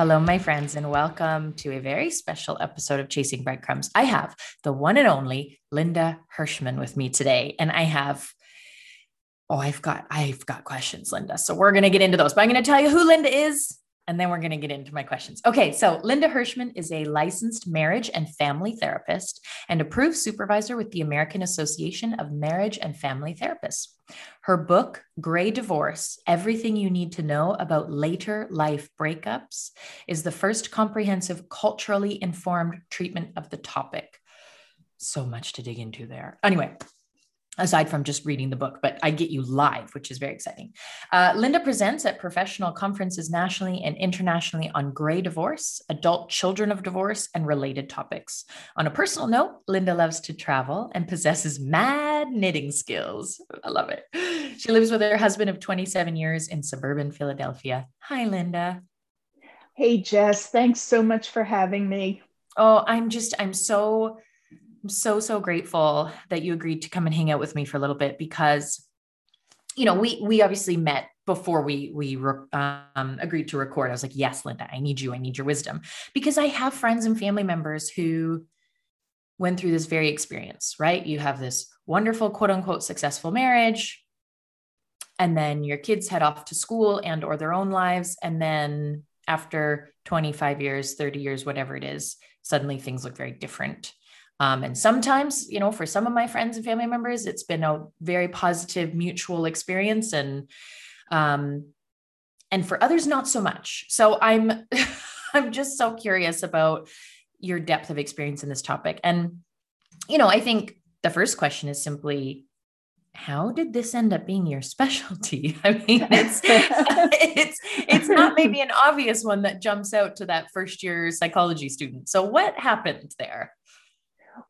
Hello, my friends, and welcome to a very special episode of Chasing Breadcrumbs. I have the one and only Linda Hershman with me today, and I have oh, I've got I've got questions, Linda. So we're going to get into those. But I'm going to tell you who Linda is and then we're going to get into my questions. Okay, so Linda Hershman is a licensed marriage and family therapist and approved supervisor with the American Association of Marriage and Family Therapists. Her book, Gray Divorce Everything You Need to Know About Later Life Breakups, is the first comprehensive, culturally informed treatment of the topic. So much to dig into there. Anyway, aside from just reading the book, but I get you live, which is very exciting. Uh, Linda presents at professional conferences nationally and internationally on gray divorce, adult children of divorce, and related topics. On a personal note, Linda loves to travel and possesses mad knitting skills. I love it. She lives with her husband of 27 years in suburban Philadelphia. Hi, Linda. Hey, Jess. Thanks so much for having me. Oh, I'm just, I'm so I'm so, so grateful that you agreed to come and hang out with me for a little bit because, you know, we, we obviously met before we, we um, agreed to record. I was like, yes, Linda, I need you. I need your wisdom because I have friends and family members who went through this very experience, right? You have this wonderful, quote unquote, successful marriage. And then your kids head off to school and or their own lives. And then after 25 years, 30 years, whatever it is, suddenly things look very different um, and sometimes, you know, for some of my friends and family members, it's been a very positive mutual experience, and um, and for others, not so much. So I'm I'm just so curious about your depth of experience in this topic. And you know, I think the first question is simply how did this end up being your specialty? I mean, it's it's it's not maybe an obvious one that jumps out to that first year psychology student. So what happened there?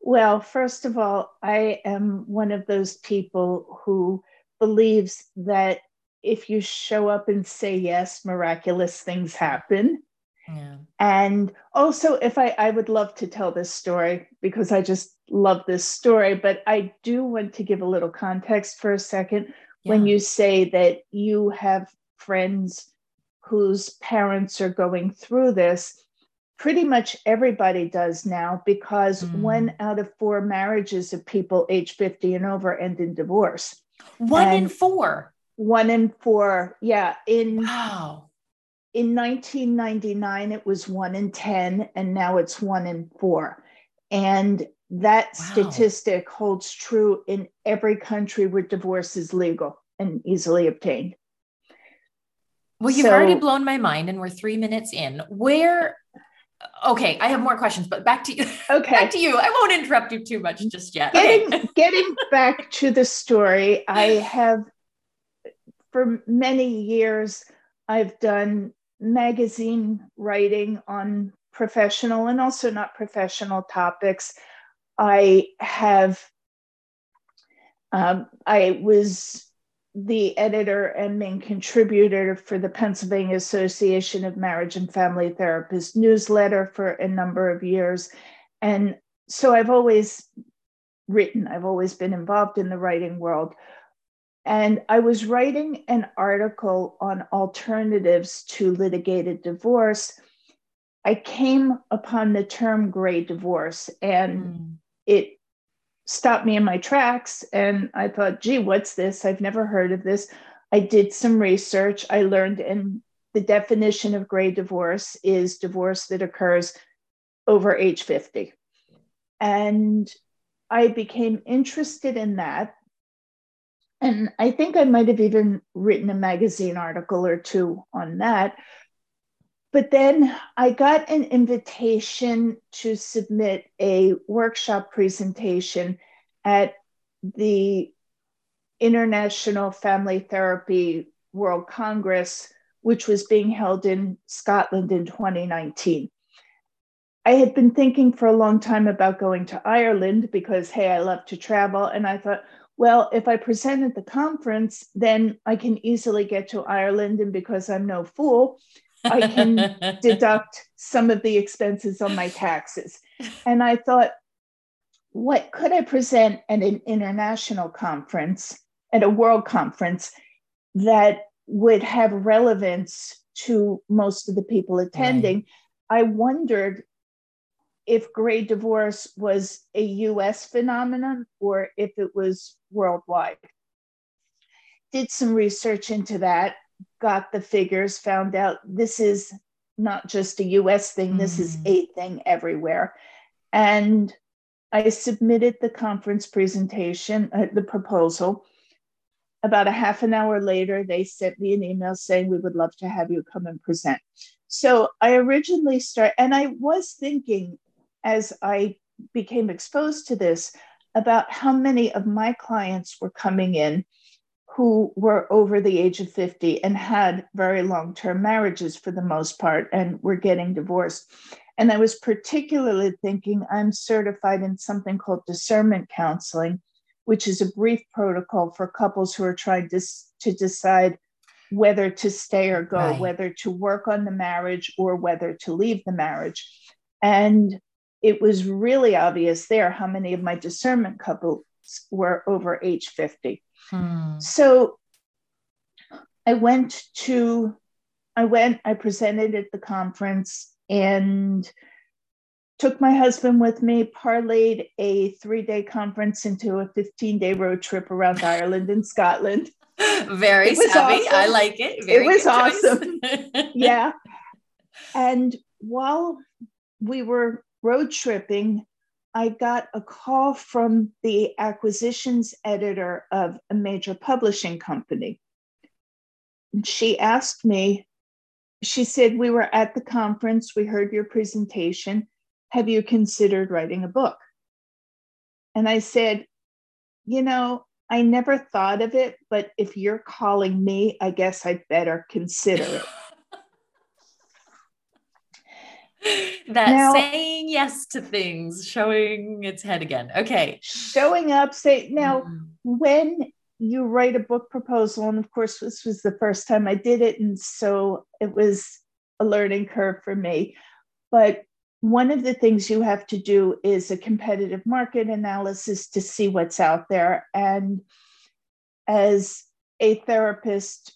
Well, first of all, I am one of those people who believes that if you show up and say yes, miraculous things happen. Yeah. And also, if I, I would love to tell this story because I just love this story, but I do want to give a little context for a second. Yeah. When you say that you have friends whose parents are going through this, pretty much everybody does now because mm. one out of four marriages of people age 50 and over end in divorce. One and in four. One in four. Yeah. In wow. In 1999, it was one in 10, and now it's one in four. And that wow. statistic holds true in every country where divorce is legal and easily obtained. Well, you've so, already blown my mind, and we're three minutes in. Where okay, I have more questions, but back to you. Okay. back to you. I won't interrupt you too much just yet. Getting, okay. getting back to the story, I have for many years I've done magazine writing on professional and also not professional topics. I have um, I was the editor and main contributor for the Pennsylvania Association of Marriage and Family Therapists newsletter for a number of years. And so I've always written, I've always been involved in the writing world. And I was writing an article on alternatives to litigated divorce. I came upon the term gray divorce, and mm. it stopped me in my tracks. And I thought, gee, what's this? I've never heard of this. I did some research. I learned, and the definition of gray divorce is divorce that occurs over age 50. And I became interested in that. And I think I might have even written a magazine article or two on that. But then I got an invitation to submit a workshop presentation at the International Family Therapy World Congress, which was being held in Scotland in 2019. I had been thinking for a long time about going to Ireland because, hey, I love to travel. And I thought, well, if I present at the conference, then I can easily get to Ireland. And because I'm no fool, I can deduct some of the expenses on my taxes. And I thought, what could I present at an international conference, at a world conference, that would have relevance to most of the people attending. Right. I wondered if gray divorce was a US phenomenon or if it was worldwide. Did some research into that, got the figures, found out this is not just a US thing, mm. this is mm. a thing everywhere. And I submitted the conference presentation, uh, the proposal. About a half an hour later, they sent me an email saying, We would love to have you come and present. So I originally started, and I was thinking as I became exposed to this about how many of my clients were coming in who were over the age of 50 and had very long term marriages for the most part and were getting divorced. And I was particularly thinking I'm certified in something called discernment counseling, which is a brief protocol for couples who are trying to, to decide whether to stay or go, right. whether to work on the marriage or whether to leave the marriage. And it was really obvious there how many of my discernment couples were over age 50. Hmm. So I went to, I went, I presented at the conference and took my husband with me, parlayed a three day conference into a 15 day road trip around Ireland and Scotland. Very savvy. Awesome. I like it. Very it was awesome. yeah. And while we were road tripping, I got a call from the acquisitions editor of a major publishing company. She asked me, she said, We were at the conference, we heard your presentation. Have you considered writing a book? And I said, You know, I never thought of it, but if you're calling me, I guess I'd better consider it. That now, saying yes to things, showing its head again. Okay. Showing up, say now mm. when you write a book proposal, and of course, this was the first time I did it, and so it was a learning curve for me. But one of the things you have to do is a competitive market analysis to see what's out there. And as a therapist,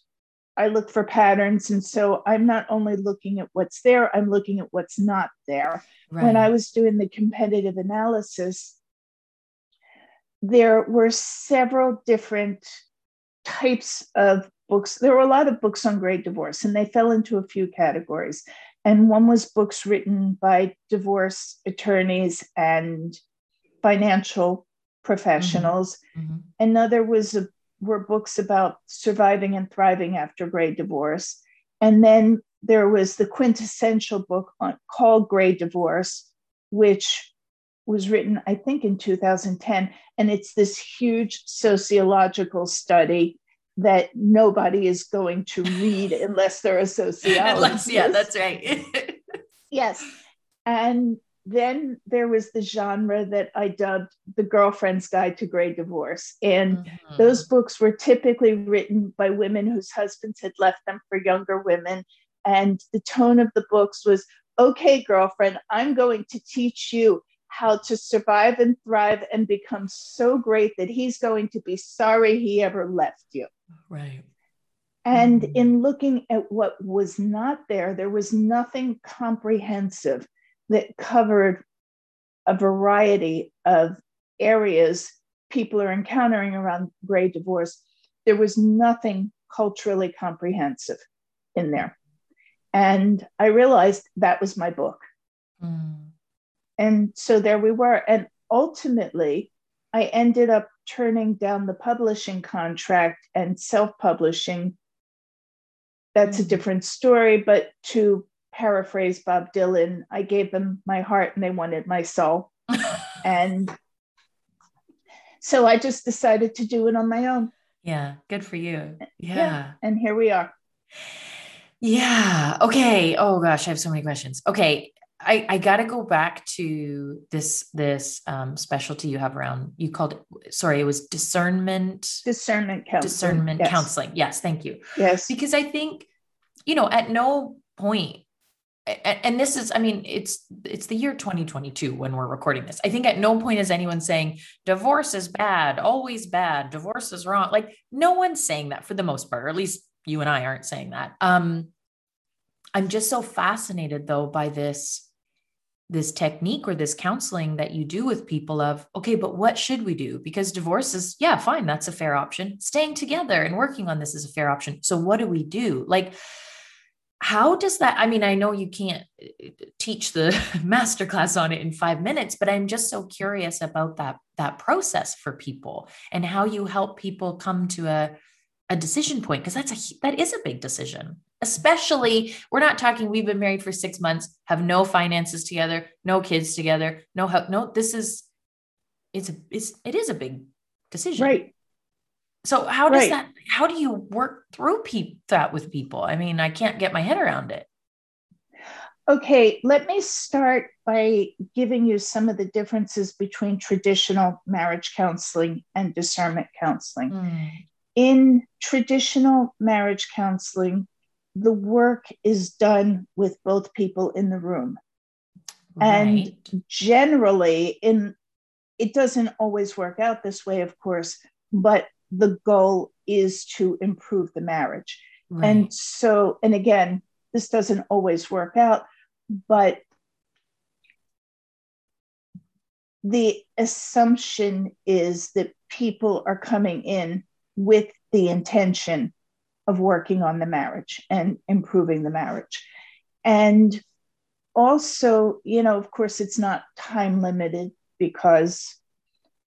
I look for patterns. And so I'm not only looking at what's there, I'm looking at what's not there. Right. When I was doing the competitive analysis, there were several different types of books. There were a lot of books on gray divorce, and they fell into a few categories. And one was books written by divorce attorneys and financial professionals. Mm-hmm. Mm-hmm. Another was a were books about surviving and thriving after Gray divorce. And then there was the quintessential book on, called Gray Divorce, which was written, I think, in 2010. And it's this huge sociological study that nobody is going to read unless they're a sociologist. yeah, that's right. yes. And then there was the genre that I dubbed The Girlfriend's Guide to Gray Divorce. And mm-hmm. those books were typically written by women whose husbands had left them for younger women. And the tone of the books was okay, girlfriend, I'm going to teach you how to survive and thrive and become so great that he's going to be sorry he ever left you. Right. And mm-hmm. in looking at what was not there, there was nothing comprehensive that covered a variety of areas people are encountering around gray divorce. There was nothing culturally comprehensive in there. And I realized that was my book. Mm. And so there we were. And ultimately, I ended up turning down the publishing contract and self publishing. That's mm. a different story, but to paraphrase Bob Dylan, I gave them my heart and they wanted my soul. and so I just decided to do it on my own. Yeah, good for you. Yeah. yeah. And here we are. Yeah. Okay. Oh gosh, I have so many questions. Okay. I, I got to go back to this this um, specialty you have around you called it sorry it was discernment discernment counseling discernment yes. counseling yes thank you yes because I think you know at no point and this is i mean it's it's the year 2022 when we're recording this. I think at no point is anyone saying divorce is bad always bad divorce is wrong. Like no one's saying that for the most part or at least you and i aren't saying that. Um I'm just so fascinated though by this this technique or this counseling that you do with people of okay but what should we do? Because divorce is yeah fine that's a fair option. Staying together and working on this is a fair option. So what do we do? Like how does that i mean i know you can't uh, teach the masterclass on it in 5 minutes but i'm just so curious about that that process for people and how you help people come to a a decision point because that's a that is a big decision especially we're not talking we've been married for six months have no finances together no kids together no help no this is it's a it's it is a big decision. Right so how does right. that how do you work through pe- that with people i mean i can't get my head around it okay let me start by giving you some of the differences between traditional marriage counseling and discernment counseling mm. in traditional marriage counseling the work is done with both people in the room. Right. And generally, in it doesn't always work out this way, of course, but the goal is to improve the marriage. Right. And so, and again, this doesn't always work out, but the assumption is that people are coming in with the intention of working on the marriage and improving the marriage. And also, you know, of course, it's not time limited because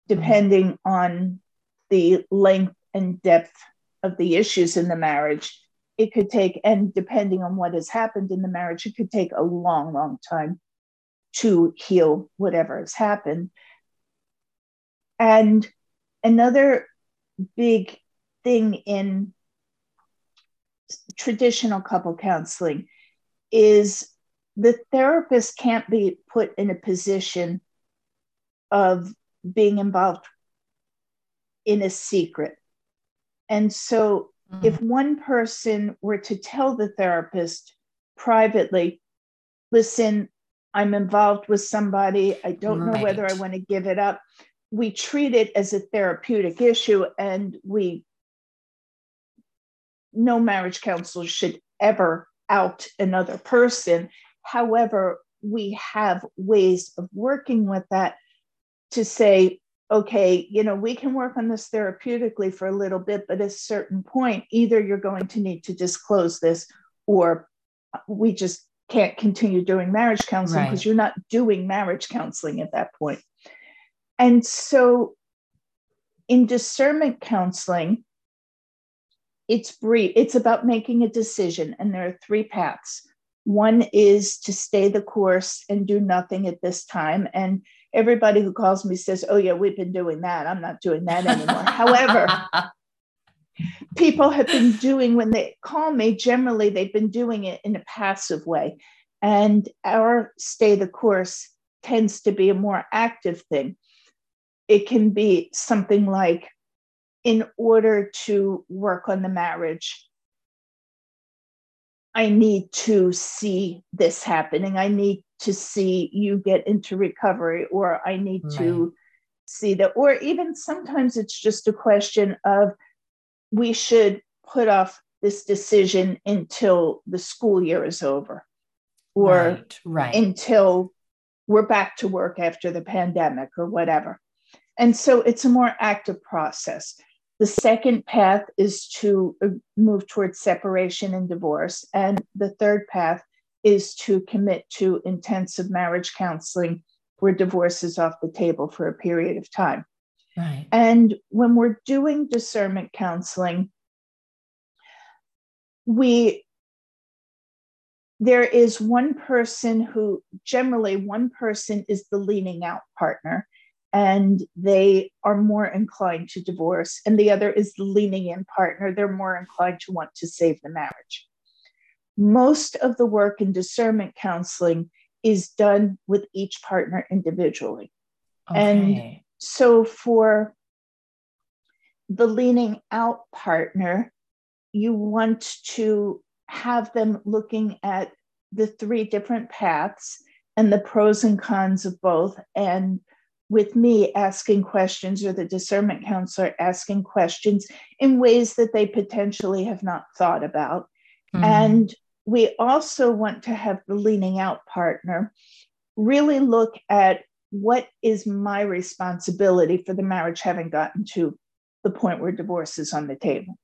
mm-hmm. depending on the length and depth of the issues in the marriage, it could take, and depending on what has happened in the marriage, it could take a long, long time to heal whatever has happened. And another big thing in traditional couple counseling is the therapist can't be put in a position of being involved in a secret. And so, mm-hmm. if one person were to tell the therapist privately, listen, I'm involved with somebody, I don't right. know whether I want to give it up, we treat it as a therapeutic issue and we no marriage counselor should ever out another person. However, we have ways of working with that to say, okay, you know, we can work on this therapeutically for a little bit, but at a certain point, either you're going to need to disclose this or uh, we just can't continue doing marriage counseling because right. you're not doing marriage counseling at that point. And so in discernment counseling, it's brief it's about making a decision and there are three paths one is to stay the course and do nothing at this time and everybody who calls me says oh yeah we've been doing that. I'm not doing that anymore. However people have been doing when they call me generally they've been doing it in a passive way. And our stay the course tends to be a more active thing. It can be something like in order to work on the marriage, I need to see this happening. I need to see you get into recovery, or I need right. to see that. Or even sometimes it's just a question of we should put off this decision until the school year is over, or right, right. until we're back to work after the pandemic or whatever. And so it's a more active process. The second path is to uh, move towards separation and divorce. And the third path is to commit to intensive marriage counseling where divorce is off the table for a period of time. Right. And when we're doing discernment counseling, we there is one person who generally one person is the leaning out partner and they are more inclined to divorce. And the other is the leaning in partner. They're more inclined to want to save the marriage. Most of the work in discernment counseling is done with each partner individually. Okay. And so for the leaning out partner, you want to have them looking at the three different paths and the pros and cons of both and with me asking questions or the discernment counselor asking questions in ways that they potentially have not thought about. Mm-hmm. And we also want to have the leaning out partner really look at what is my responsibility for the marriage having gotten to the point where divorce is on the table.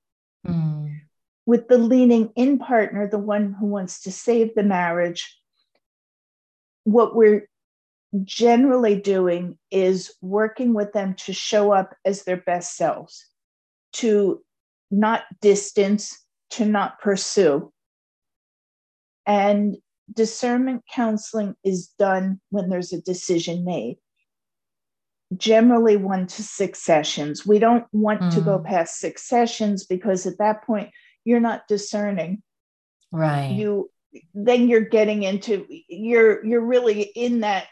Mm. With the leaning in partner, the one who wants to save the marriage, what we're generally doing is working with them to show up as their best selves, to not distance, to not pursue. And discernment counseling is done when there's a decision made. Generally, one to six sessions. We don't want mm. to go mm. past six sessions because at that point, you're not discerning. Right. You then you're getting into you're you're really in that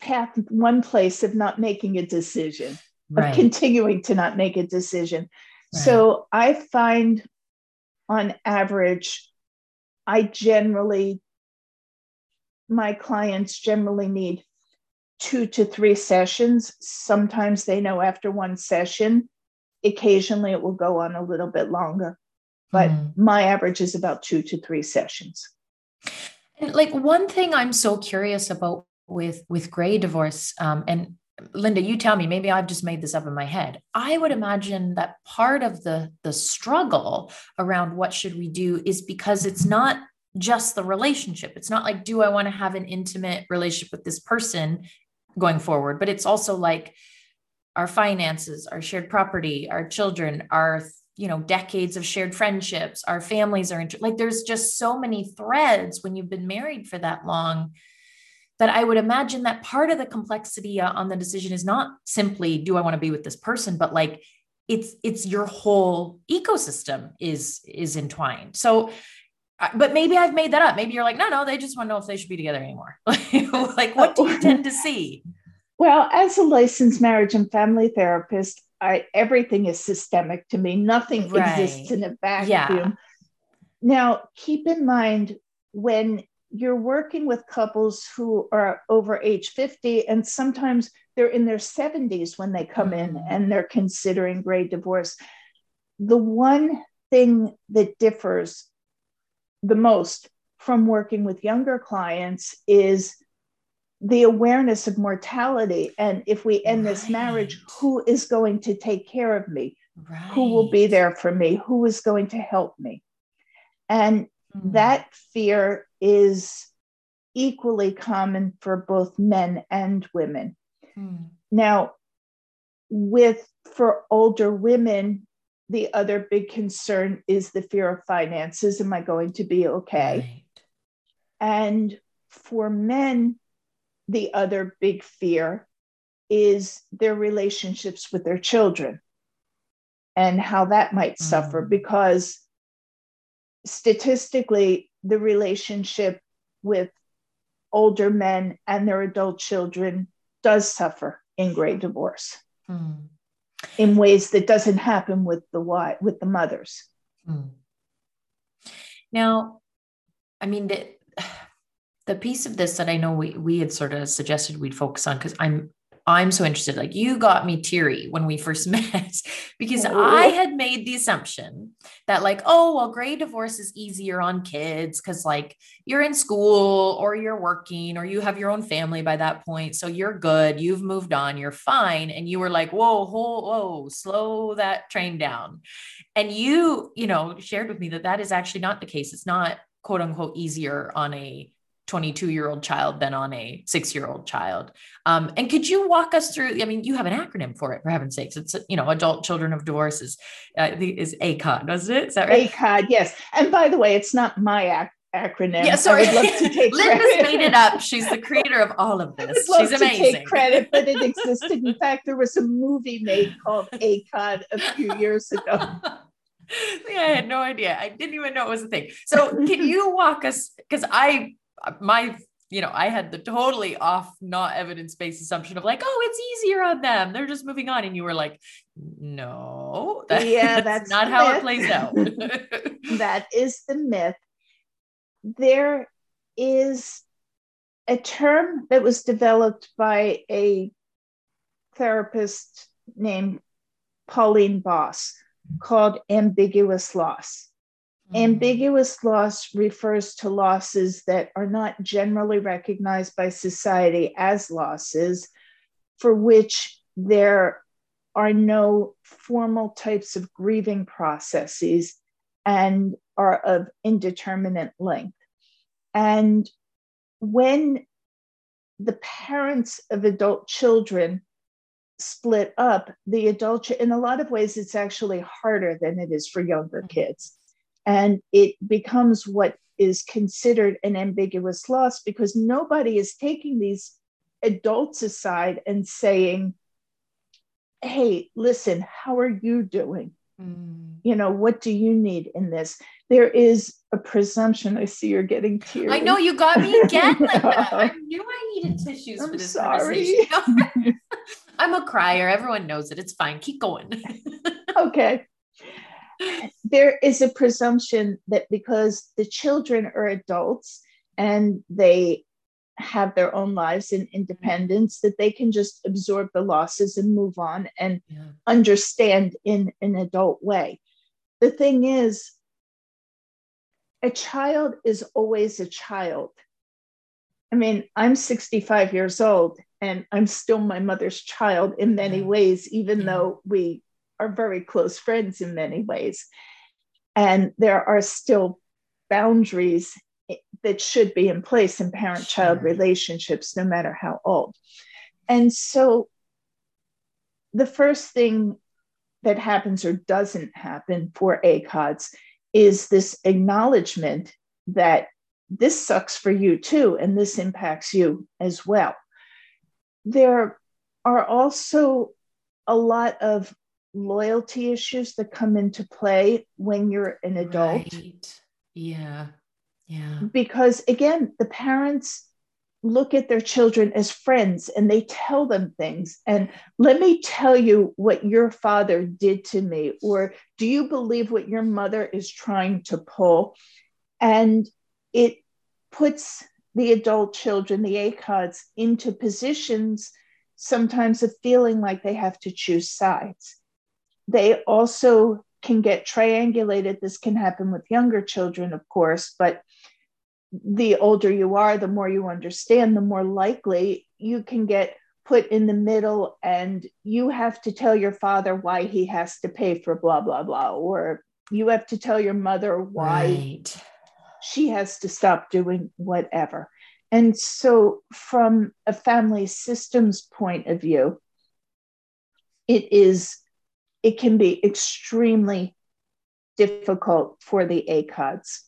path one place of not making a decision right. of continuing to not make a decision right. so i find on average i generally my clients generally need two to three sessions sometimes they know after one session occasionally it will go on a little bit longer but mm. my average is about two to three sessions and like one thing i'm so curious about with with gray divorce um, and linda you tell me maybe i've just made this up in my head. I would imagine that part of the the struggle around what should we do is because it's not just the relationship. It's not like do i want to have an intimate relationship with this person going forward? But it's also like our finances our shared property our children our you know decades of shared friendships our families are inter- like there's just so many threads when you've been married for that long that I would imagine that part of the complexity uh, on the decision is not simply do I want to be with this person, but like it's it's your whole ecosystem is is entwined. So but maybe I've made that up. Maybe you're like, no, no, they just want to know if they should be together anymore. like, what do you tend to see? Well, as a licensed marriage and family therapist, I, everything is systemic to me. Nothing right. exists in a vacuum. Yeah. Now, keep in mind when you're working with couples who are over age 50 and sometimes they're in their 70s when they come in mm-hmm. and they're considering gray divorce the one thing that differs the most from working with younger clients is the awareness of mortality and if we end right. this marriage who is going to take care of me right. who will be there for me who is going to help me and mm. that fear is equally common for both men and women. Mm. Now, with for older women, the other big concern is the fear of finances. Am I going to be okay? Right. And for men, the other big fear is their relationships with their children and how that might mm. suffer because statistically, the relationship with older men and their adult children does suffer in gray divorce hmm. in ways that doesn't happen with the wife, with the mothers. Hmm. Now, I mean the the piece of this that I know we we had sort of suggested we'd focus on because I'm I'm so interested. Like you got me teary when we first met because. I had made the assumption that like, oh, well, gray divorce is easier on kids because like you're in school or you're working or you have your own family by that point. So you're good. You've moved on. You're fine. And you were like, whoa, whoa, whoa, slow that train down. And you, you know, shared with me that that is actually not the case. It's not quote unquote easier on a 22 year old child than on a six year old child. Um, and could you walk us through? I mean, you have an acronym for it, for heaven's sakes. It's, you know, adult children of divorce is, uh, is ACOD, doesn't it? Is that right? ACOD, yes. And by the way, it's not my ac- acronym. Yeah, sorry. I would love to take Linda's made it up. She's the creator of all of this. She's amazing. To take credit, but it existed. In fact, there was a movie made called ACOD a few years ago. yeah, I had no idea. I didn't even know it was a thing. So, can you walk us? Because I Uh, my you know, I had the totally off, not evidence based assumption of like, oh, it's easier on them. They're just moving on. And you were like, no, that, yeah, that's, that's not how myth. it plays out. that is the myth. There is a term that was developed by a therapist named Pauline Boss called ambiguous loss. Mm. Ambiguous loss refers to losses that are not generally recognized by society as losses, for which there are no formal types of grieving processes and are of indeterminate length. And when the parents of adult children split up, the adult, in a lot of ways, it's actually harder than it is for younger mm-hmm. kids. And it becomes what is considered an ambiguous loss because nobody is taking these adults aside and saying, hey, listen, how are you doing? Mm. You know, what do you need in this? There is a presumption. I see you're getting tears. I know you got me again like that. I knew I needed tissues I'm for this sorry. conversation. I'm a crier. Everyone knows it. It's fine. Keep going. okay. There is a presumption that because the children are adults and they have their own lives and mm-hmm. independence that they can just absorb the losses and move on and yeah. understand in an adult way the thing is a child is always a child i mean i'm 65 years old and i'm still my mother's child in many ways even yeah. though we are very close friends in many ways and there are still boundaries that should be in place in parent child relationships, no matter how old. And so the first thing that happens or doesn't happen for ACODs is this acknowledgement that this sucks for you too, and this impacts you as well. There are also a lot of loyalty issues that come into play when you're an adult. Right. Yeah. Yeah. Because again, the parents look at their children as friends and they tell them things. And let me tell you what your father did to me, or do you believe what your mother is trying to pull? And it puts the adult children, the ACODs, into positions sometimes of feeling like they have to choose sides. They also can get triangulated. This can happen with younger children, of course, but the older you are, the more you understand, the more likely you can get put in the middle and you have to tell your father why he has to pay for blah, blah, blah, or you have to tell your mother why right. she has to stop doing whatever. And so, from a family systems point of view, it is it can be extremely difficult for the ACODs.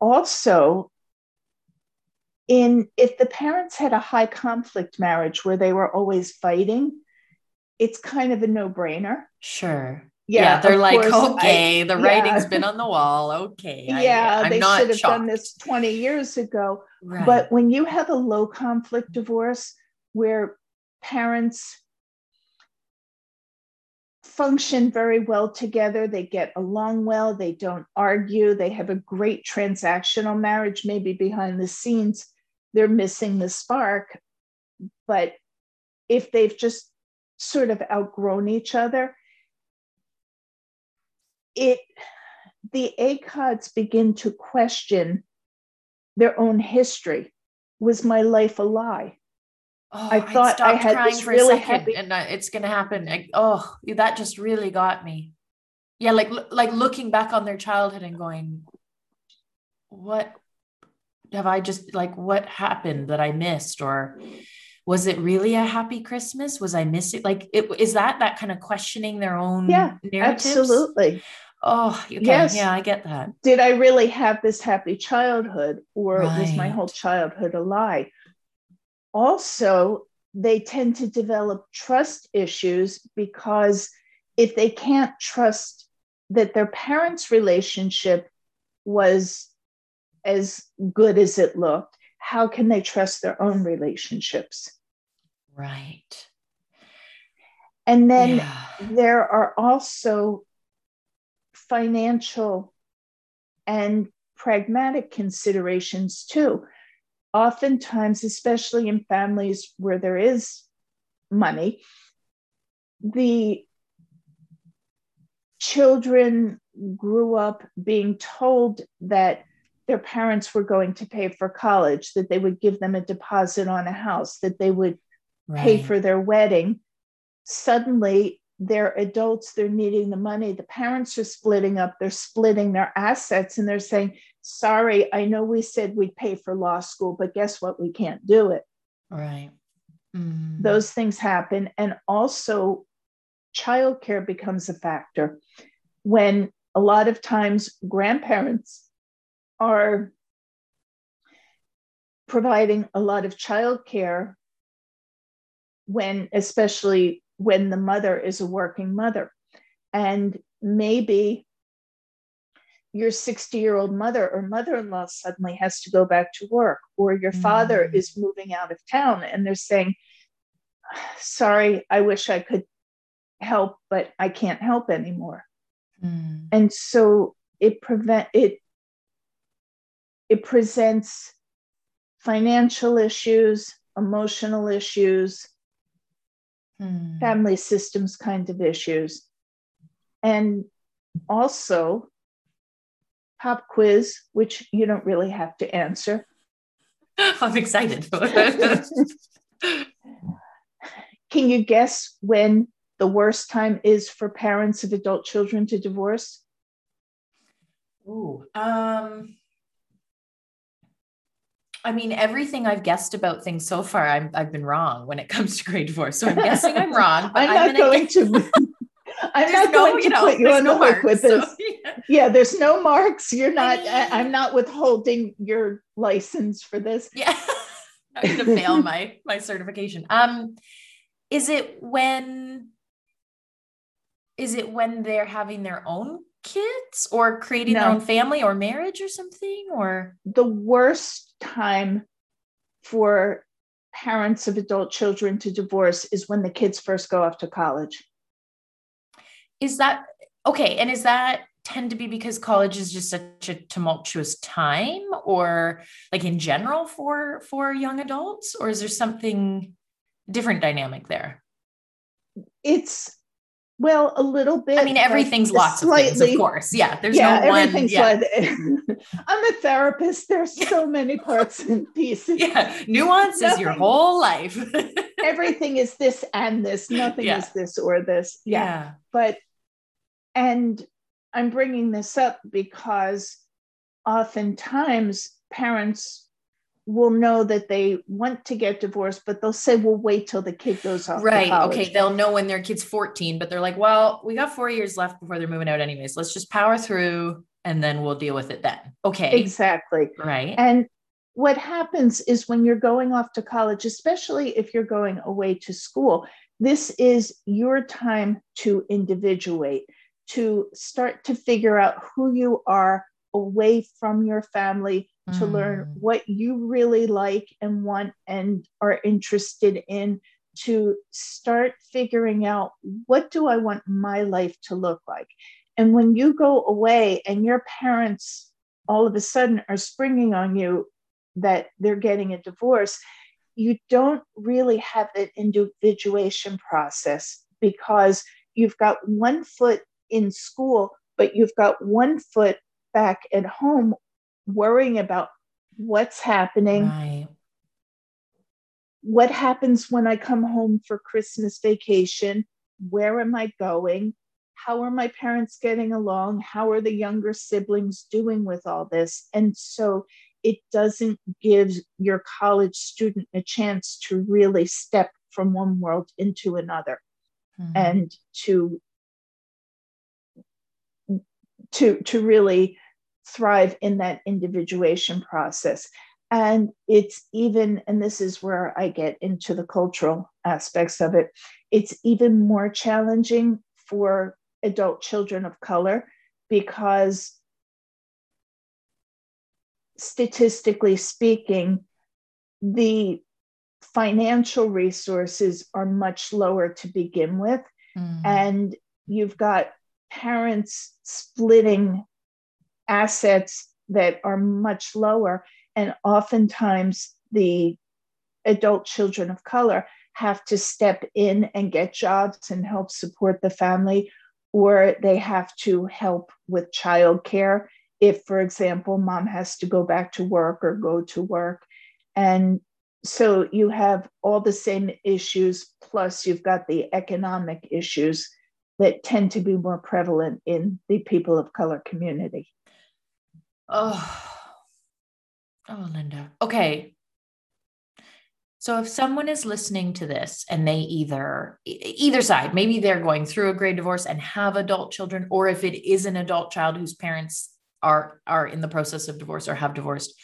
Also, in if the parents had a high conflict marriage where they were always fighting, it's kind of a no-brainer. Sure. Yeah, yeah they're like, okay, I, the writing's yeah. been on the wall. Okay. Yeah, I, they should have shocked. done this 20 years ago. Right. But when you have a low conflict divorce where parents function very well together. They get along well. They don't argue. They have a great transactional marriage, maybe behind the scenes. They're missing the spark. But if they've just sort of outgrown each other, it the ACODs begin to question their own history. Was my life a lie? Oh, I thought I, I had crying for really a second, happy... and uh, it's going to happen. Like, oh, that just really got me. Yeah, like like looking back on their childhood and going, what have I just like? What happened that I missed, or was it really a happy Christmas? Was I missing? Like, it is that that kind of questioning their own yeah, narratives? Absolutely. Oh, okay. Yes. Yeah, I get that. Did I really have this happy childhood, or right. was my whole childhood a lie? Also they tend to develop trust issues because if they can't trust that their parents' relationship was as good as it looked, how can they trust their own relationships? Right. And then yeah. there are also financial and pragmatic considerations too oftentimes, especially in families where there is money, the children grew up being told that their parents were going to pay for college, that they would give them a deposit on a house, that they would right. pay for their wedding. Suddenly, they're adults, they're needing the money. The parents are splitting up, they're splitting their assets, and they're saying, Sorry, I know we said we'd pay for law school, but guess what? We can't do it. Right. Mm. Those things happen. And also, childcare becomes a factor when a lot of times grandparents are providing a lot of childcare when especially when the mother is a working mother and maybe your 60 year old mother or mother in law suddenly has to go back to work, or your mm. father is moving out of town and they're saying, Sorry, I wish I could help, but I can't help anymore. Mm. And so it prevent it it presents financial issues, emotional issues, mm. family systems kind of issues. And also pop quiz, which you don't really have to answer. I'm excited. Can you guess when the worst time is for parents of adult children to divorce? Ooh, um, I mean, everything I've guessed about things so far, i have been wrong when it comes to gray divorce. So I'm guessing I'm wrong. I'm, I'm, not going to. I'm not no, going to you know, put you on no the hook with this. So, yeah. Yeah. there's no marks. You're not. I am not withholding your license for this. Yeah, I'm going to fail my my certification. Um, is it when? Is it when they're having their own kids or creating no. their own family or marriage or something? Or the worst time for parents of adult children to divorce is when the kids first go off to college is that okay? And is that tend to be because college is just such a tumultuous time or like in general for for young adults or is there something different dynamic there? It's well a little bit i mean everything's lots slightly, of things of course. Yeah there's yeah, no everything's one yeah. i'm a therapist. There's so many parts and pieces. Yeah nuance is your whole life. Everything is this and this. Nothing yeah. is this or this. Yeah. yeah. But and I'm bringing this up because oftentimes parents will know that they want to get divorced, but they'll say, "Well, wait till the kid goes off." Right. Okay. They'll know when their kid's 14, but they're like, "Well, we got four years left before they're moving out, anyways. Let's just power through, and then we'll deal with it then." Okay. Exactly. Right. And what happens is when you're going off to college, especially if you're going away to school, this is your time to individuate to start to figure out who you are away from your family mm. to learn mm. what you really like and want and are interested in to start figuring out what do i want my life to look like and when you go away and your parents all of a sudden are springing on you that they're getting a divorce you don't really have an individuation process because you've got one foot in school, but you've got one foot back at home worrying about what's happening. Right. What happens when I come home for Christmas vacation? Where am I going? How are my parents getting along? How are the younger siblings doing with all this? And so it doesn't give your college student a chance to really step from one world into another mm-hmm. and to to to really thrive in that individuation process and it's even and this is where i get into the cultural aspects of it it's even more challenging for adult children of color because statistically speaking the financial resources are much lower to begin with mm. and you've got parents splitting assets that are much lower. And oftentimes the adult children of color have to step in and get jobs and help support the family. or they have to help with childcare if, for example, mom has to go back to work or go to work. And so you have all the same issues, plus you've got the economic issues that tend to be more prevalent in the people of color community. Oh, oh, Linda. Okay. So if someone is listening to this and they either either side, maybe they're going through a gray divorce and have adult children, or if it is an adult child whose parents are are in the process of divorce or have divorced,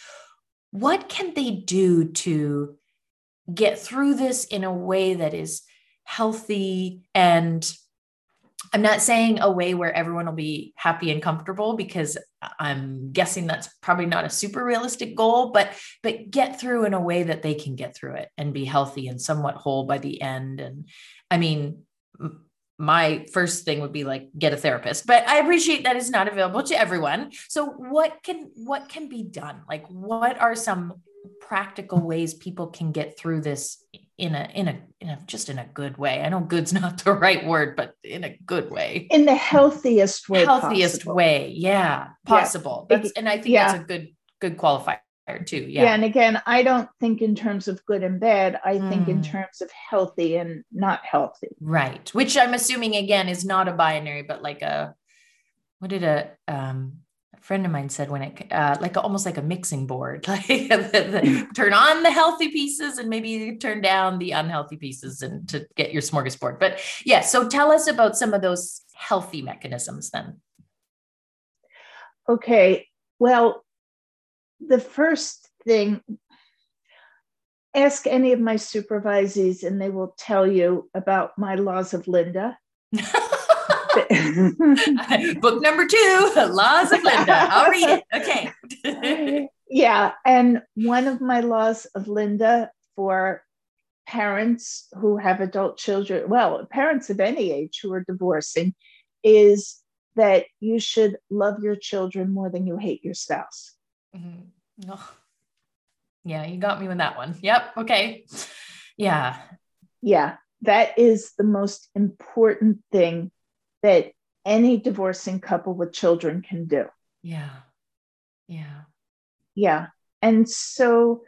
what can they do to get through this in a way that is healthy and I'm not saying a way where everyone will be happy and comfortable because I'm guessing that's probably not a super realistic goal, but but get through in a way that they can get through it and be healthy and somewhat whole by the end. And I mean, my first thing would be like get a therapist, but I appreciate that is not available to everyone. So what can what can be done? Like what are some practical ways people can get through this in a in a in a just in a good way. I know good's not the right word, but in a good way. In the healthiest way. Healthiest possible. way. Yeah. Possible. Yeah. That's and I think yeah. that's a good good qualifier too. Yeah. Yeah. And again, I don't think in terms of good and bad. I mm. think in hmm. terms of healthy and not healthy. Right. Which I'm assuming again is not a binary, but like a what did a um friend of mine said when it uh, like almost like a mixing board like the, the, turn on the healthy pieces and maybe turn down the unhealthy pieces and to get your smorgasbord. But yeah so tell us about some of those healthy mechanisms then. Okay well the first thing ask any of my supervisees and they will tell you about my laws of linda Book number two, Laws of Linda. I'll read it. Okay. yeah. And one of my laws of Linda for parents who have adult children, well, parents of any age who are divorcing, is that you should love your children more than you hate your spouse. Mm-hmm. Oh. Yeah, you got me with that one. Yep. Okay. Yeah. Yeah. That is the most important thing that any divorcing couple with children can do. Yeah. Yeah. Yeah. And so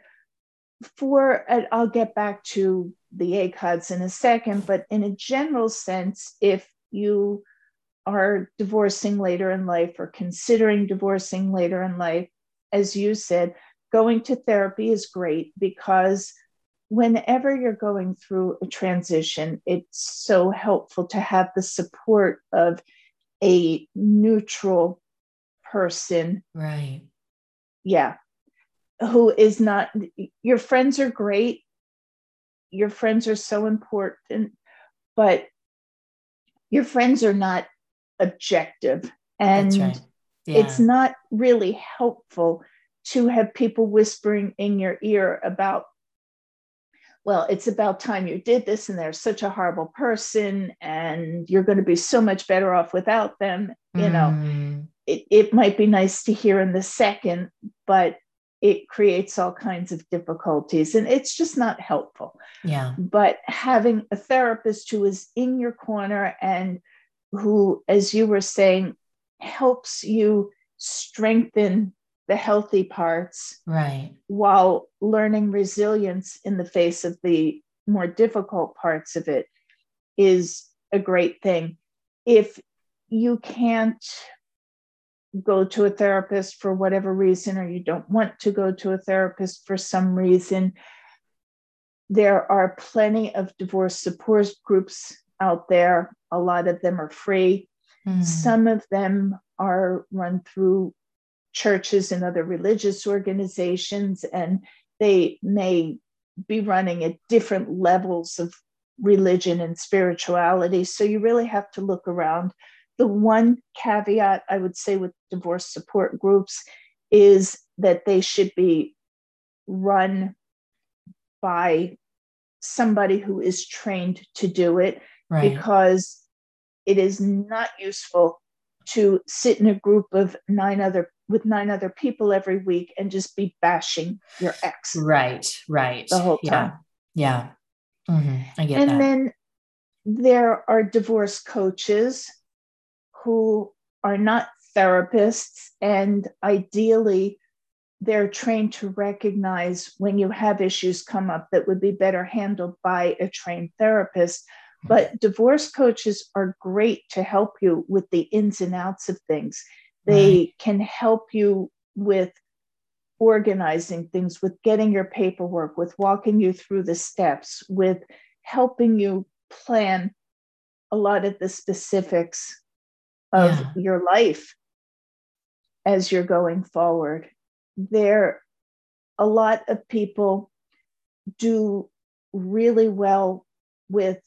for I'll get back to the ACODs in a second, but in a general sense, if you are divorcing later in life or considering divorcing later in life, as you said, going to therapy is great because whenever you're going through a transition, it's so helpful to have the support of a neutral person. Right. Yeah. Who is not, your friends are great. Your friends are so important, but your friends are not objective. And right. yeah. it's not really helpful to have people whispering in your ear about well, it's about time you did this, and they're such a horrible person, and you're going to be so much better off without them. You know, mm. it, it might be nice to hear in the second, but it creates all kinds of difficulties and it's just not helpful. Yeah. But having a therapist who is in your corner and who, as you were saying, helps you strengthen the healthy parts right. while learning resilience in the face of the more difficult parts of it is a great thing. If you can't go to a therapist for whatever reason or you don't want to go to a therapist for some reason there are plenty of divorce support groups out there. A lot of them are free. Mm. some of them are run through churches and other religious organizations, and they may be running at different levels of religion and spirituality. So you really have to look around. The one caveat I would say with divorce support groups is that they should be run by somebody who is trained to do it right. because it is not useful to sit in a group of nine other with nine other people every week and just be bashing your ex. Right, right. The whole time. Yeah. yeah. Mm-hmm. I get that. and that. then there are divorce coaches who are not therapists, and ideally, they're trained to recognize when you have issues come up that would be better handled by a trained therapist. But divorce coaches are great to help you with the ins and outs of things. They right. can help you with organizing things, with getting your paperwork, with walking you through the steps, with helping you plan a lot of the specifics of yeah. your life as you're going forward. There, a lot of people do really well with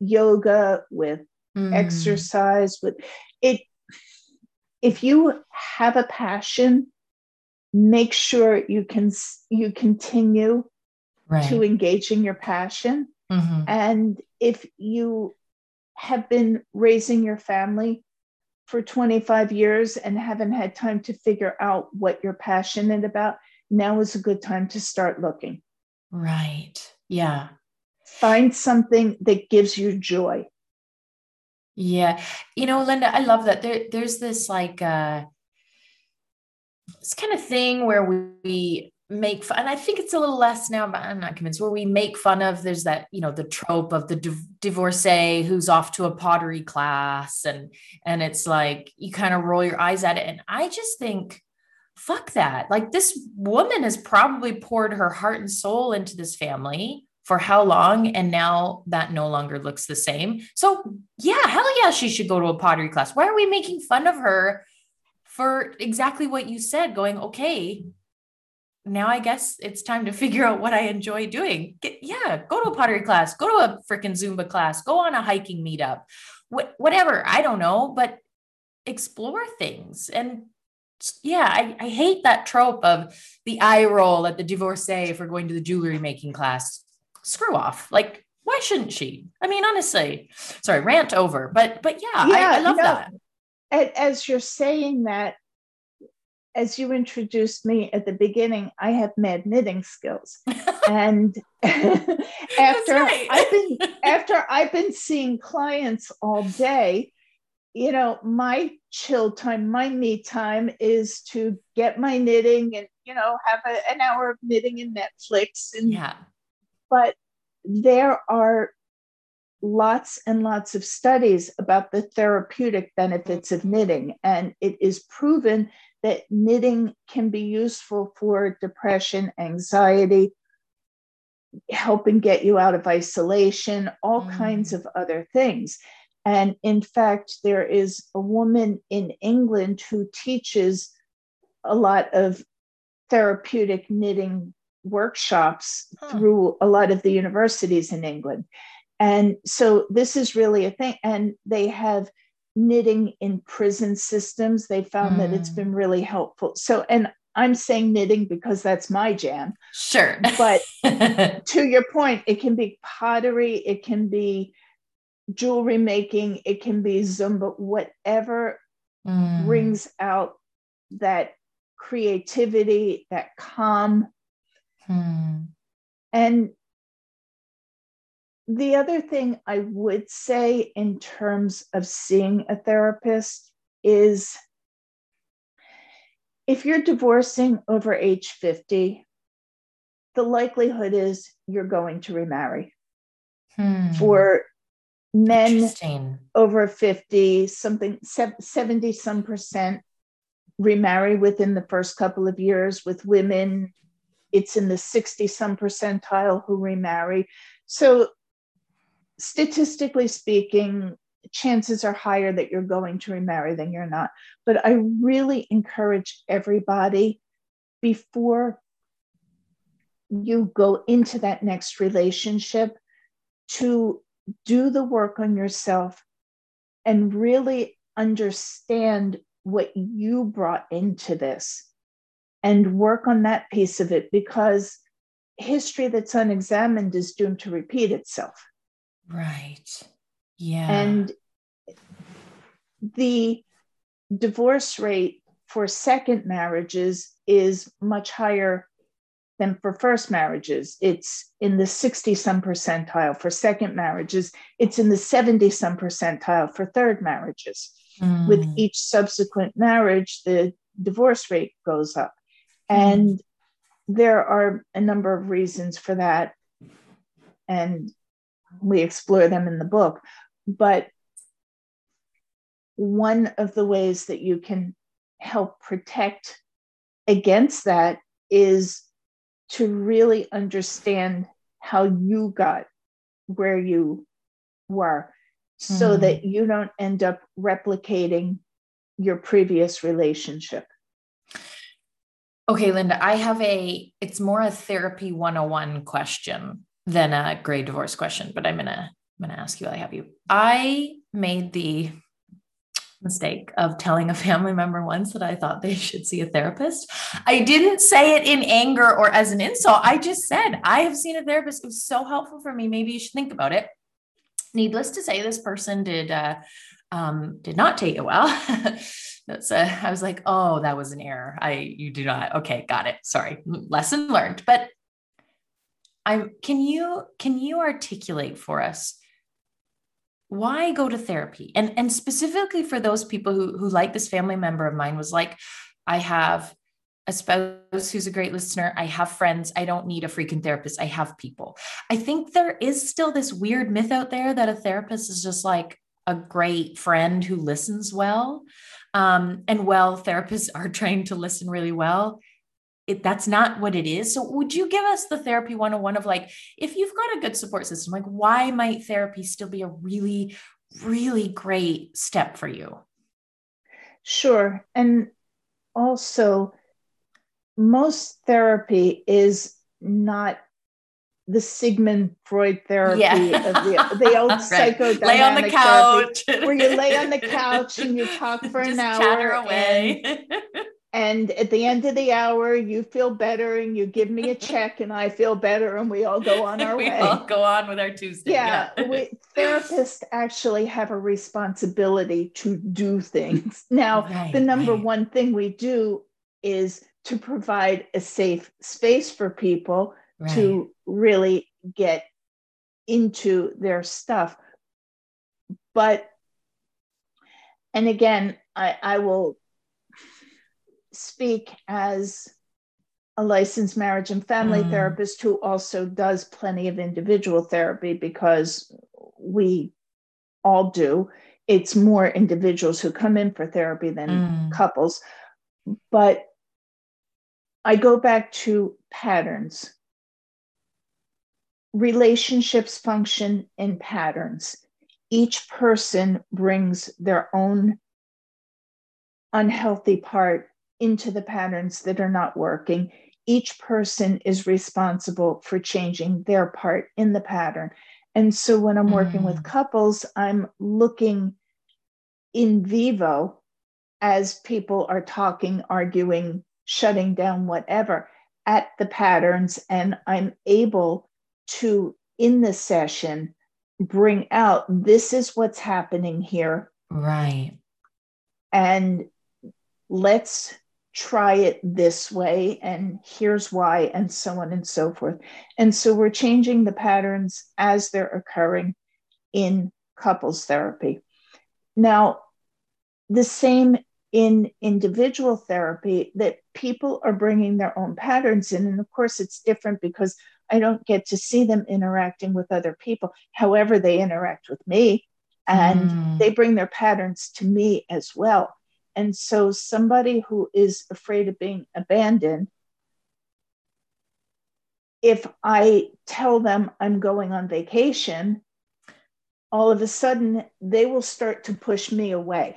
yoga, with mm. exercise, with it. If you have a passion, make sure you can you continue right. to engage in your passion. Mm-hmm. And if you have been raising your family for 25 years and haven't had time to figure out what you're passionate about, now is a good time to start looking. Right. Yeah. Find something that gives you joy. Yeah. You know, Linda, I love that. There, there's this like uh this kind of thing where we make fun and i think it's a little less now but i'm not convinced where we make fun of there's that you know the trope of the div- divorcee who's off to a pottery class and and it's like you kind of roll your eyes at it and i just think fuck that like this woman has probably poured her heart and soul into this family for how long and now that no longer looks the same so yeah hell yeah she should go to a pottery class why are we making fun of her for exactly what you said going okay now I guess it's time to figure out what I enjoy doing. Get, yeah, go to a pottery class, go to a freaking Zumba class, go on a hiking meetup, wh- whatever. I don't know, but explore things. And yeah, I, I hate that trope of the eye roll at the divorcee for going to the jewelry making class. Screw off. Like, why shouldn't she? I mean, honestly, sorry, rant over. But but yeah, yeah I, I love that. As you're saying that, as you introduced me at the beginning, I have mad knitting skills. and after. I've been after I've been seeing clients all day, you know, my chill time, my me time is to get my knitting and you know have a, an hour of knitting and Netflix. And yeah, but there are lots and lots of studies about the therapeutic benefits of knitting, and it is proven that knitting can be useful for depression, anxiety, helping get you out of isolation, all mm. kinds of other things. And in fact, there is a woman in England who teaches a lot of therapeutic knitting workshops huh. through a lot of the universities in England. And so this is really a thing. And they have knitting in prison systems. They found mm. that it's been really helpful. So, and I'm saying knitting because that's my jam. Sure. But to your point, it can be pottery, it can be jewelry making, it can be Zumba, whatever mm. brings out that creativity, that calm. Mm. And the other thing I would say in terms of seeing a therapist is if you're divorcing over age 50, the likelihood is you're going to remarry. Hmm. For men over 50, something 70 some percent remarry within the first couple of years. With women, it's in the 60 some percentile who remarry. So statistically speaking, chances are higher that you're going to remarry than you're not. But I really encourage everybody before you go into that next relationship to do the work on yourself and really understand what you brought into this and work on that piece of it because history that's unexamined is doomed to repeat itself. Right. Yeah. And the divorce rate for second marriages is much higher than for first marriages. It's in the 60 some percentile for second marriages. It's in the 70 some percentile for third marriages. Mm. With each subsequent marriage, the divorce rate goes up. Mm. And there are a number of reasons for that. And we explore them in the book. But one of the ways that you can help protect against that is to really understand how you got where you were so mm. that you don't end up replicating your previous relationship. Okay, Linda, I have a, it's more a therapy 101 question than a gray divorce question, but I'm going to, I'm going to ask you while I have you. I made the mistake of telling a family member once that I thought they should see a therapist. I didn't say it in anger or as an insult. I just said, I have seen a therapist. It was so helpful for me. Maybe you should think about it. Needless to say, this person did uh, um, did not take it well. That's I was like, oh, that was an error. I you do not. Okay, got it. Sorry. Lesson learned. But I'm can you can you articulate for us why go to therapy and and specifically for those people who who like this family member of mine was like i have a spouse who's a great listener i have friends i don't need a freaking therapist i have people i think there is still this weird myth out there that a therapist is just like a great friend who listens well um, and well therapists are trained to listen really well it, that's not what it is. So, would you give us the therapy 101 of like, if you've got a good support system, like, why might therapy still be a really, really great step for you? Sure. And also, most therapy is not the Sigmund Freud therapy yeah. of the, the old right. psychodynamic lay on the couch therapy, where you lay on the couch and you talk for an hour away. And, and at the end of the hour you feel better and you give me a check and i feel better and we all go on our we way we all go on with our tuesday yeah, yeah. we, therapists actually have a responsibility to do things now right, the number right. one thing we do is to provide a safe space for people right. to really get into their stuff but and again I, I will speak as a licensed marriage and family mm. therapist who also does plenty of individual therapy because we all do. It's more individuals who come in for therapy than mm. couples. But I go back to patterns. Relationships function in patterns. Each person brings their own unhealthy part into the patterns that are not working. Each person is responsible for changing their part in the pattern. And so when I'm working mm. with couples, I'm looking in vivo as people are talking, arguing, shutting down, whatever, at the patterns. And I'm able to, in the session, bring out this is what's happening here. Right. And let's try it this way and here's why and so on and so forth and so we're changing the patterns as they're occurring in couples therapy now the same in individual therapy that people are bringing their own patterns in and of course it's different because i don't get to see them interacting with other people however they interact with me and mm. they bring their patterns to me as well and so, somebody who is afraid of being abandoned, if I tell them I'm going on vacation, all of a sudden they will start to push me away.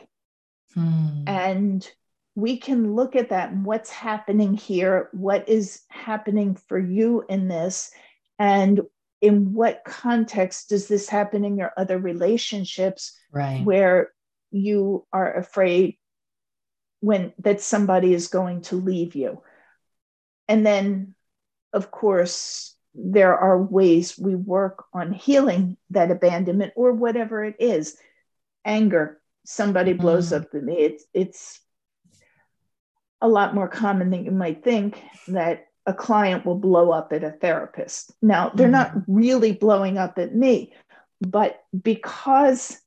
Hmm. And we can look at that and what's happening here, what is happening for you in this, and in what context does this happen in your other relationships right. where you are afraid when that somebody is going to leave you and then of course there are ways we work on healing that abandonment or whatever it is anger somebody blows mm. up at me it's it's a lot more common than you might think that a client will blow up at a therapist. Now, they're mm. not really blowing up at me, but because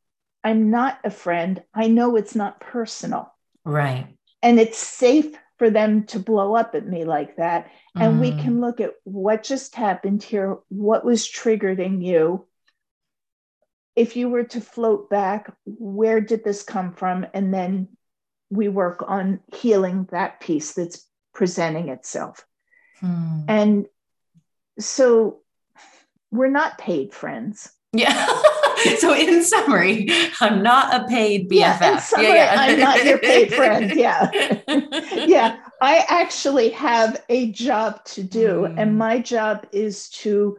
I'm not a friend, I know it's not personal. Right. And it's safe for them to blow up at me like that. And mm. we can look at what just happened here, what was triggered in you. If you were to float back, where did this come from? And then we work on healing that piece that's presenting itself. Hmm. And so we're not paid friends. Yeah. so in summary, I'm not a paid BFF. Yeah, summary, yeah, yeah. I'm not your paid friend. Yeah. yeah. I actually have a job to do, mm. and my job is to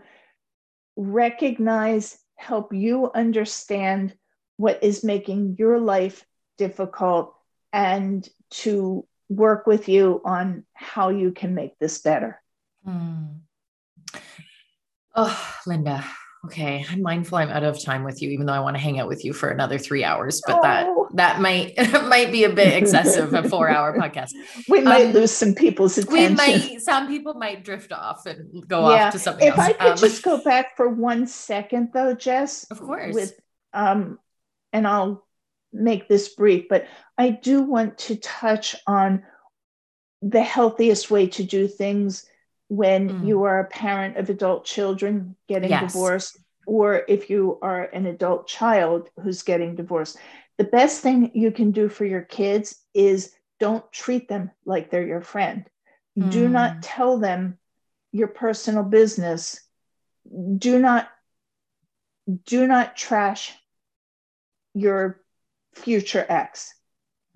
recognize, help you understand what is making your life difficult, and to work with you on how you can make this better. Mm. Oh, Linda. Okay, I'm mindful I'm out of time with you, even though I want to hang out with you for another three hours. But oh. that that might might be a bit excessive, a four hour podcast. We might um, lose some people's attention. We might some people might drift off and go yeah. off to something if else. I could um, just go back for one second though, Jess. Of course. With um, and I'll make this brief, but I do want to touch on the healthiest way to do things when mm. you are a parent of adult children getting yes. divorced, or if you are an adult child who's getting divorced. The best thing you can do for your kids is don't treat them like they're your friend. Mm. Do not tell them your personal business. Do not do not trash your future X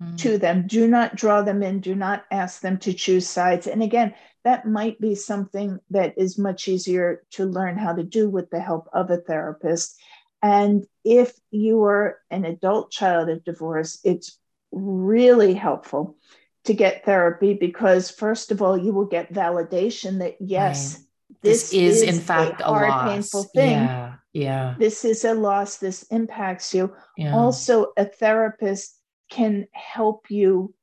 mm. to them. Do not draw them in. Do not ask them to choose sides. And again, that might be something that is much easier to learn how to do with the help of a therapist. And if you are an adult child of divorce, it's really helpful to get therapy because, first of all, you will get validation that yes, right. This, this, is, is in fact a hard, a painful thing. Yeah. Yeah. This is a loss. This impacts you. Yeah. Also, a therapist can help you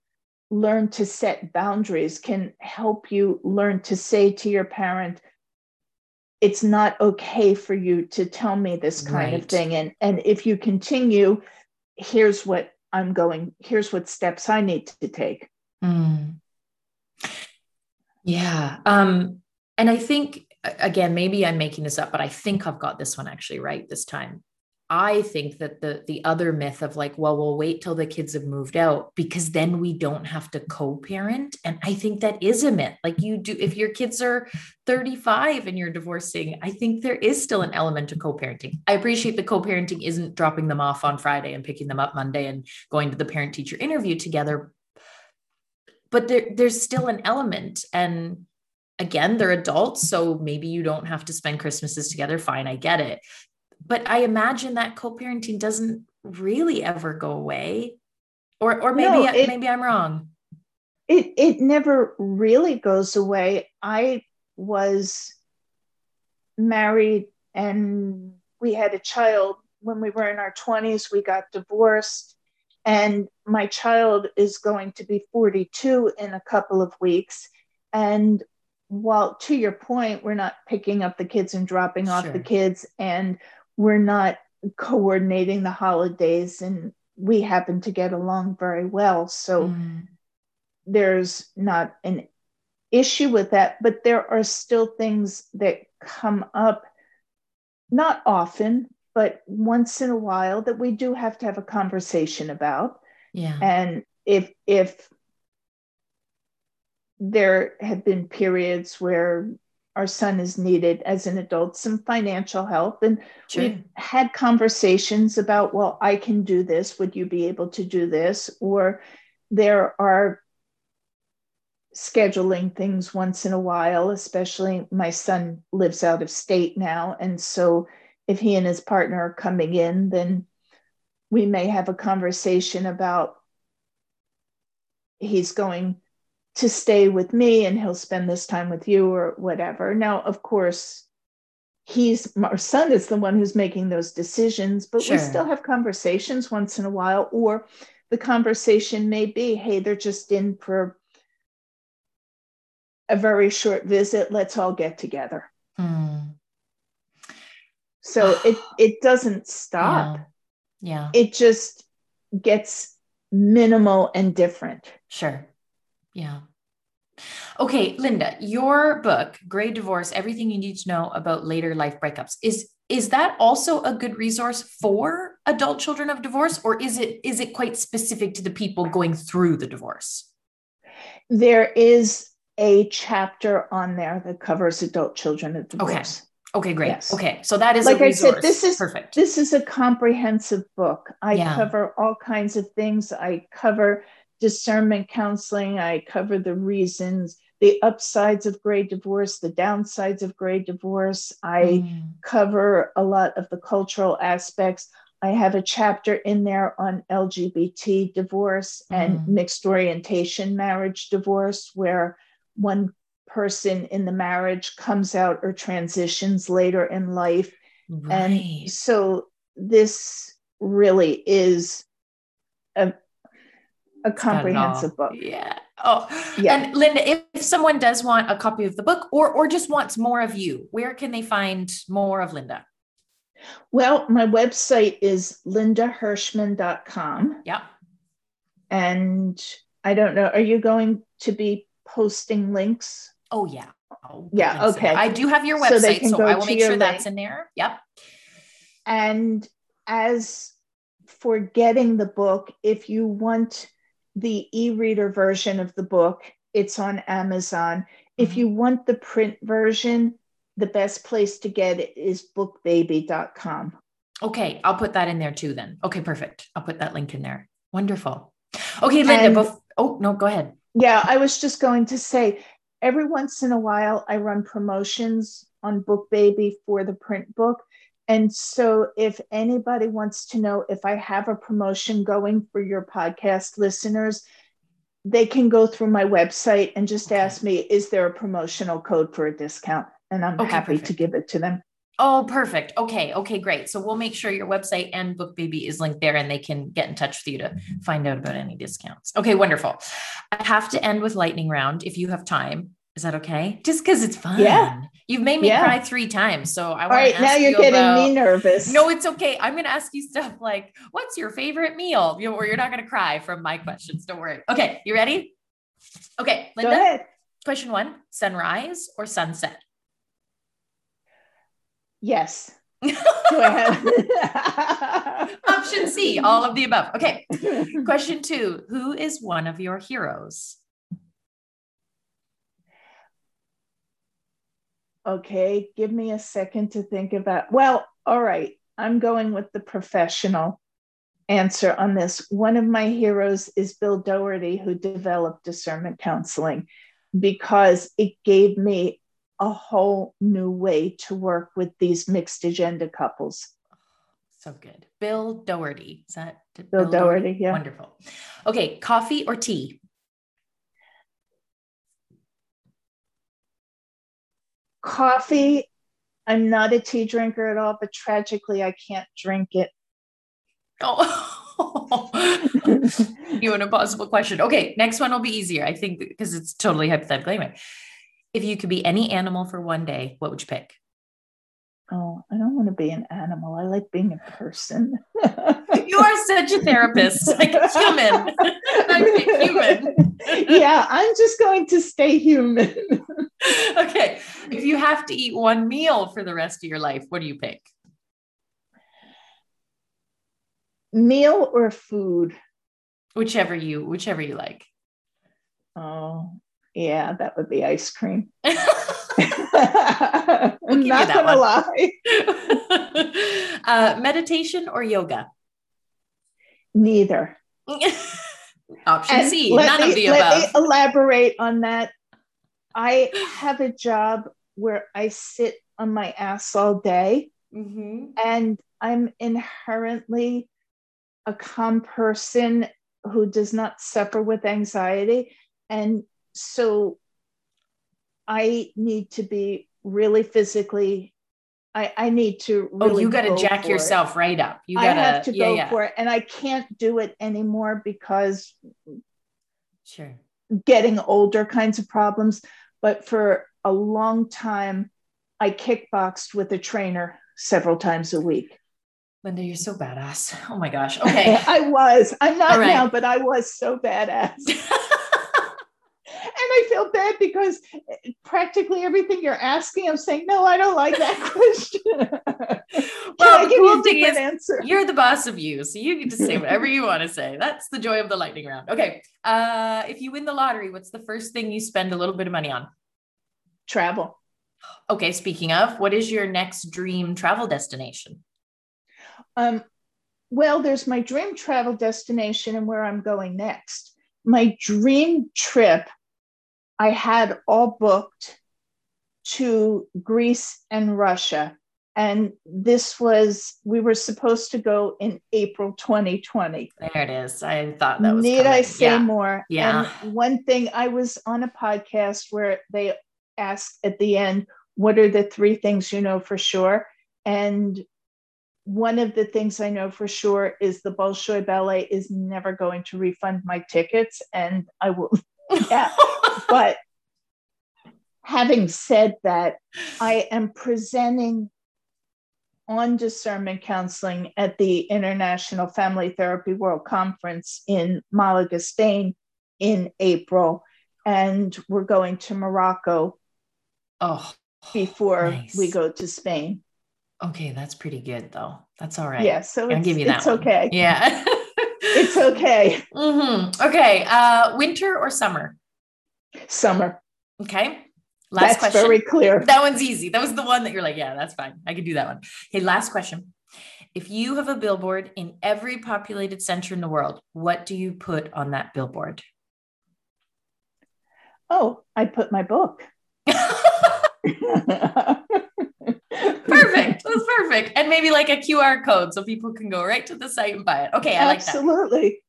learn to set boundaries, can help you learn to say to your parent, it's not okay for you to tell me this kind right. of thing. And, and if you continue, here's what I'm going, here's what steps I need to take. Mm. Yeah. Um, and I think, again, maybe I'm making this up, but I think I've got this one actually right this time. I think that the the other myth of like, well, we'll wait till the kids have moved out because then we don't have to co-parent. And I think that is a myth. Like you do, if your kids are 35 and you're divorcing, I think there is still an element of co-parenting. I appreciate the co-parenting isn't dropping them off on Friday and picking them up Monday and going to the parent teacher interview together. But there, there's still an element. And again, they're adults. So maybe you don't have to spend Christmases together. Fine, I get it but I imagine that co-parenting doesn't really ever go away. Or or maybe no, it, maybe I'm wrong. It it never really goes away. I was married and we had a child when we were in our 20s. We got divorced and my child is going to be 42 in a couple of weeks and while to your point we're not picking up the kids and dropping off sure. the kids and we're not coordinating the holidays and we happen to get along very well so mm. there's not an issue with that but there are still things that come up not often but once in a while that we do have to have a conversation about yeah and if if there have been periods where our son is needed as an adult some financial help. And sure. we've had conversations about well i can do this. Would you be able to do this? Or there are scheduling things once in a while especially my son lives out of state now. And so if he and his partner are coming in then we may have a conversation about he's going to stay with me and he'll spend this time with you or whatever. Now, of course, he's our son is the one who's making those decisions, but sure. we still have conversations once in a while, or the conversation may be, hey, they're just in for a very short visit. Let's all get together. Mm. So it it doesn't stop. Yeah. yeah. It just gets minimal and different. Sure. Yeah. Okay, Linda, your book, Gray Divorce, Everything You Need to Know About Later Life Breakups, is is that also a good resource for adult children of divorce or is it is it quite specific to the people going through the divorce? There is a chapter on there that covers adult children of divorce. Okay. Okay, great. Yes. Okay. So that is like I said, this is perfect. This is a comprehensive book. I yeah. cover all kinds of things. I cover discernment counseling. I cover the reasons, the upsides of gray divorce, the downsides of gray divorce. I mm. cover a lot of the cultural aspects. I have a chapter in there on LGBT divorce mm. and mixed orientation marriage divorce, where one person in the marriage comes out or transitions later in life. Right. And so this really is a, a comprehensive book. Yeah. Oh, yeah. And Linda, if, if someone does want a copy of the book or or just wants more of you, where can they find more of Linda? Well, my website is lindahershman.com. Yeah. And I don't know, are you going to be posting links? Oh, yeah. Oh, yeah. Okay. I do have your website, so, so I will make sure link. that's in there. Yep. And as for getting the book, if you want the e reader version of the book, it's on Amazon. Mm-hmm. If you want the print version, the best place to get it is bookbaby.com. Okay, I'll put that in there too then. Okay, perfect. I'll put that link in there. Wonderful. Okay, Linda, bef- oh, no, go ahead. Yeah, I was just going to say every once in a while I run promotions on Book Baby for the print book. And so if anybody wants to know if I have a promotion going for your podcast listeners, they can go through my website and just ask me, is there a promotional code for a discount? And I'm okay, happy perfect. to give it to them. Oh, perfect. Okay. Okay, great. So we'll make sure your website and Book Baby is linked there and they can get in touch with you to find out about any discounts. Okay, wonderful. I have to end with lightning round if you have time. Is that okay? Just because it's fun. Yeah. You've made me yeah. cry three times. So I want to. All right, now you're you getting about, me nervous. No, it's okay. I'm going to ask you stuff like, what's your favorite meal? You know, or you're not going to cry from my questions. Don't worry. Okay. You ready? Okay. Linda. Question one sunrise or sunset? Yes. Option C, all of the above. Okay. Question two Who is one of your heroes? Okay, give me a second to think about. Well, all right, I'm going with the professional answer on this. One of my heroes is Bill Doherty, who developed discernment counseling because it gave me a whole new way to work with these mixed agenda couples. So good. Bill Doherty. Is that Bill, Bill Doherty? Doherty? Yeah. Wonderful. Okay. Coffee or tea? Coffee. I'm not a tea drinker at all, but tragically, I can't drink it. Oh, you an impossible question. Okay, next one will be easier, I think, because it's totally hypothetical anyway. If you could be any animal for one day, what would you pick? Oh, I don't want to be an animal. I like being a person. you are such a therapist, like a human. I'm a human. yeah, I'm just going to stay human. okay. If you have to eat one meal for the rest of your life, what do you pick? Meal or food? Whichever you whichever you like. Oh, yeah, that would be ice cream. we'll Not gonna one. lie. uh, meditation or yoga? Neither. Option and C, none me, of the let above. Me elaborate on that. I have a job where I sit on my ass all day, mm-hmm. and I'm inherently a calm person who does not suffer with anxiety. And so I need to be really physically. I, I need to oh, really. Oh, you got to jack yourself it. right up. You got to. I have to yeah, go yeah. for it, and I can't do it anymore because. Sure. Getting older kinds of problems, but for a long time, I kickboxed with a trainer several times a week. Linda, you're so badass. Oh my gosh. Okay. I was. I'm not right. now, but I was so badass. I feel bad because practically everything you're asking, I'm saying, no, I don't like that question. well, the cool thing is, answer? you're the boss of you, so you get to say whatever you want to say. That's the joy of the lightning round. Okay, uh, if you win the lottery, what's the first thing you spend a little bit of money on? Travel. Okay, speaking of, what is your next dream travel destination? Um, well, there's my dream travel destination and where I'm going next. My dream trip I had all booked to Greece and Russia. And this was, we were supposed to go in April 2020. There it is. I thought that was. Need coming. I say yeah. more? Yeah. And one thing, I was on a podcast where they asked at the end, what are the three things you know for sure? And one of the things I know for sure is the Bolshoi Ballet is never going to refund my tickets. And I will yeah. But having said that, I am presenting on discernment counseling at the International Family Therapy World Conference in Malaga, Spain in April. And we're going to Morocco oh, before nice. we go to Spain. Okay, that's pretty good though. That's all right. Yeah, so I'll give you that. It's one. okay. Yeah. it's okay. Mm-hmm. Okay. Uh, winter or summer? Summer. Okay. Last that's question. very clear. That one's easy. That was the one that you're like, yeah, that's fine. I can do that one. Okay. Last question. If you have a billboard in every populated center in the world, what do you put on that billboard? Oh, I put my book. perfect. That's perfect. And maybe like a QR code so people can go right to the site and buy it. Okay, I like that. Absolutely.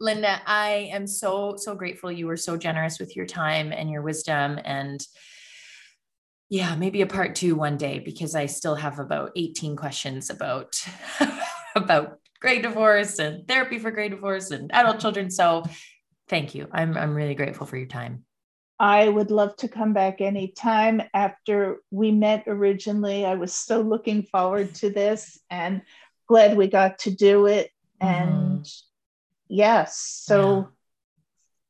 Linda, I am so, so grateful you were so generous with your time and your wisdom. And yeah, maybe a part two one day because I still have about 18 questions about about gray divorce and therapy for gray divorce and adult children. So thank you. I'm I'm really grateful for your time. I would love to come back anytime. After we met originally, I was so looking forward to this and glad we got to do it. And mm. Yes, so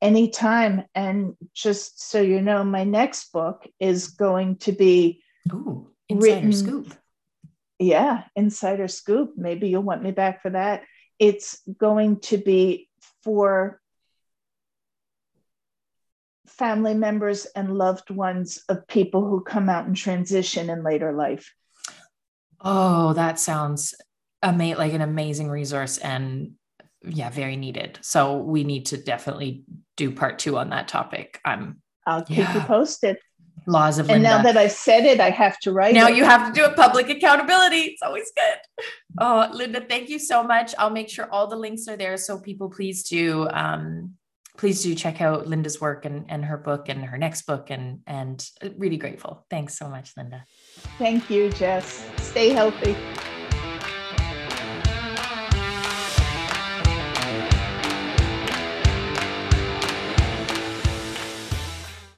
yeah. anytime. And just so you know, my next book is going to be Ooh, Insider written, Scoop. Yeah, Insider Scoop. Maybe you'll want me back for that. It's going to be for family members and loved ones of people who come out and transition in later life. Oh, that sounds ama- like an amazing resource and yeah, very needed. So we need to definitely do part two on that topic. I'm I'll keep yeah. you posted. Laws of and Linda. now that I've said it, I have to write. Now it. you have to do a public accountability. It's always good. Oh, Linda, thank you so much. I'll make sure all the links are there. So people please do um, please do check out Linda's work and, and her book and her next book and and really grateful. Thanks so much, Linda. Thank you, Jess. Stay healthy.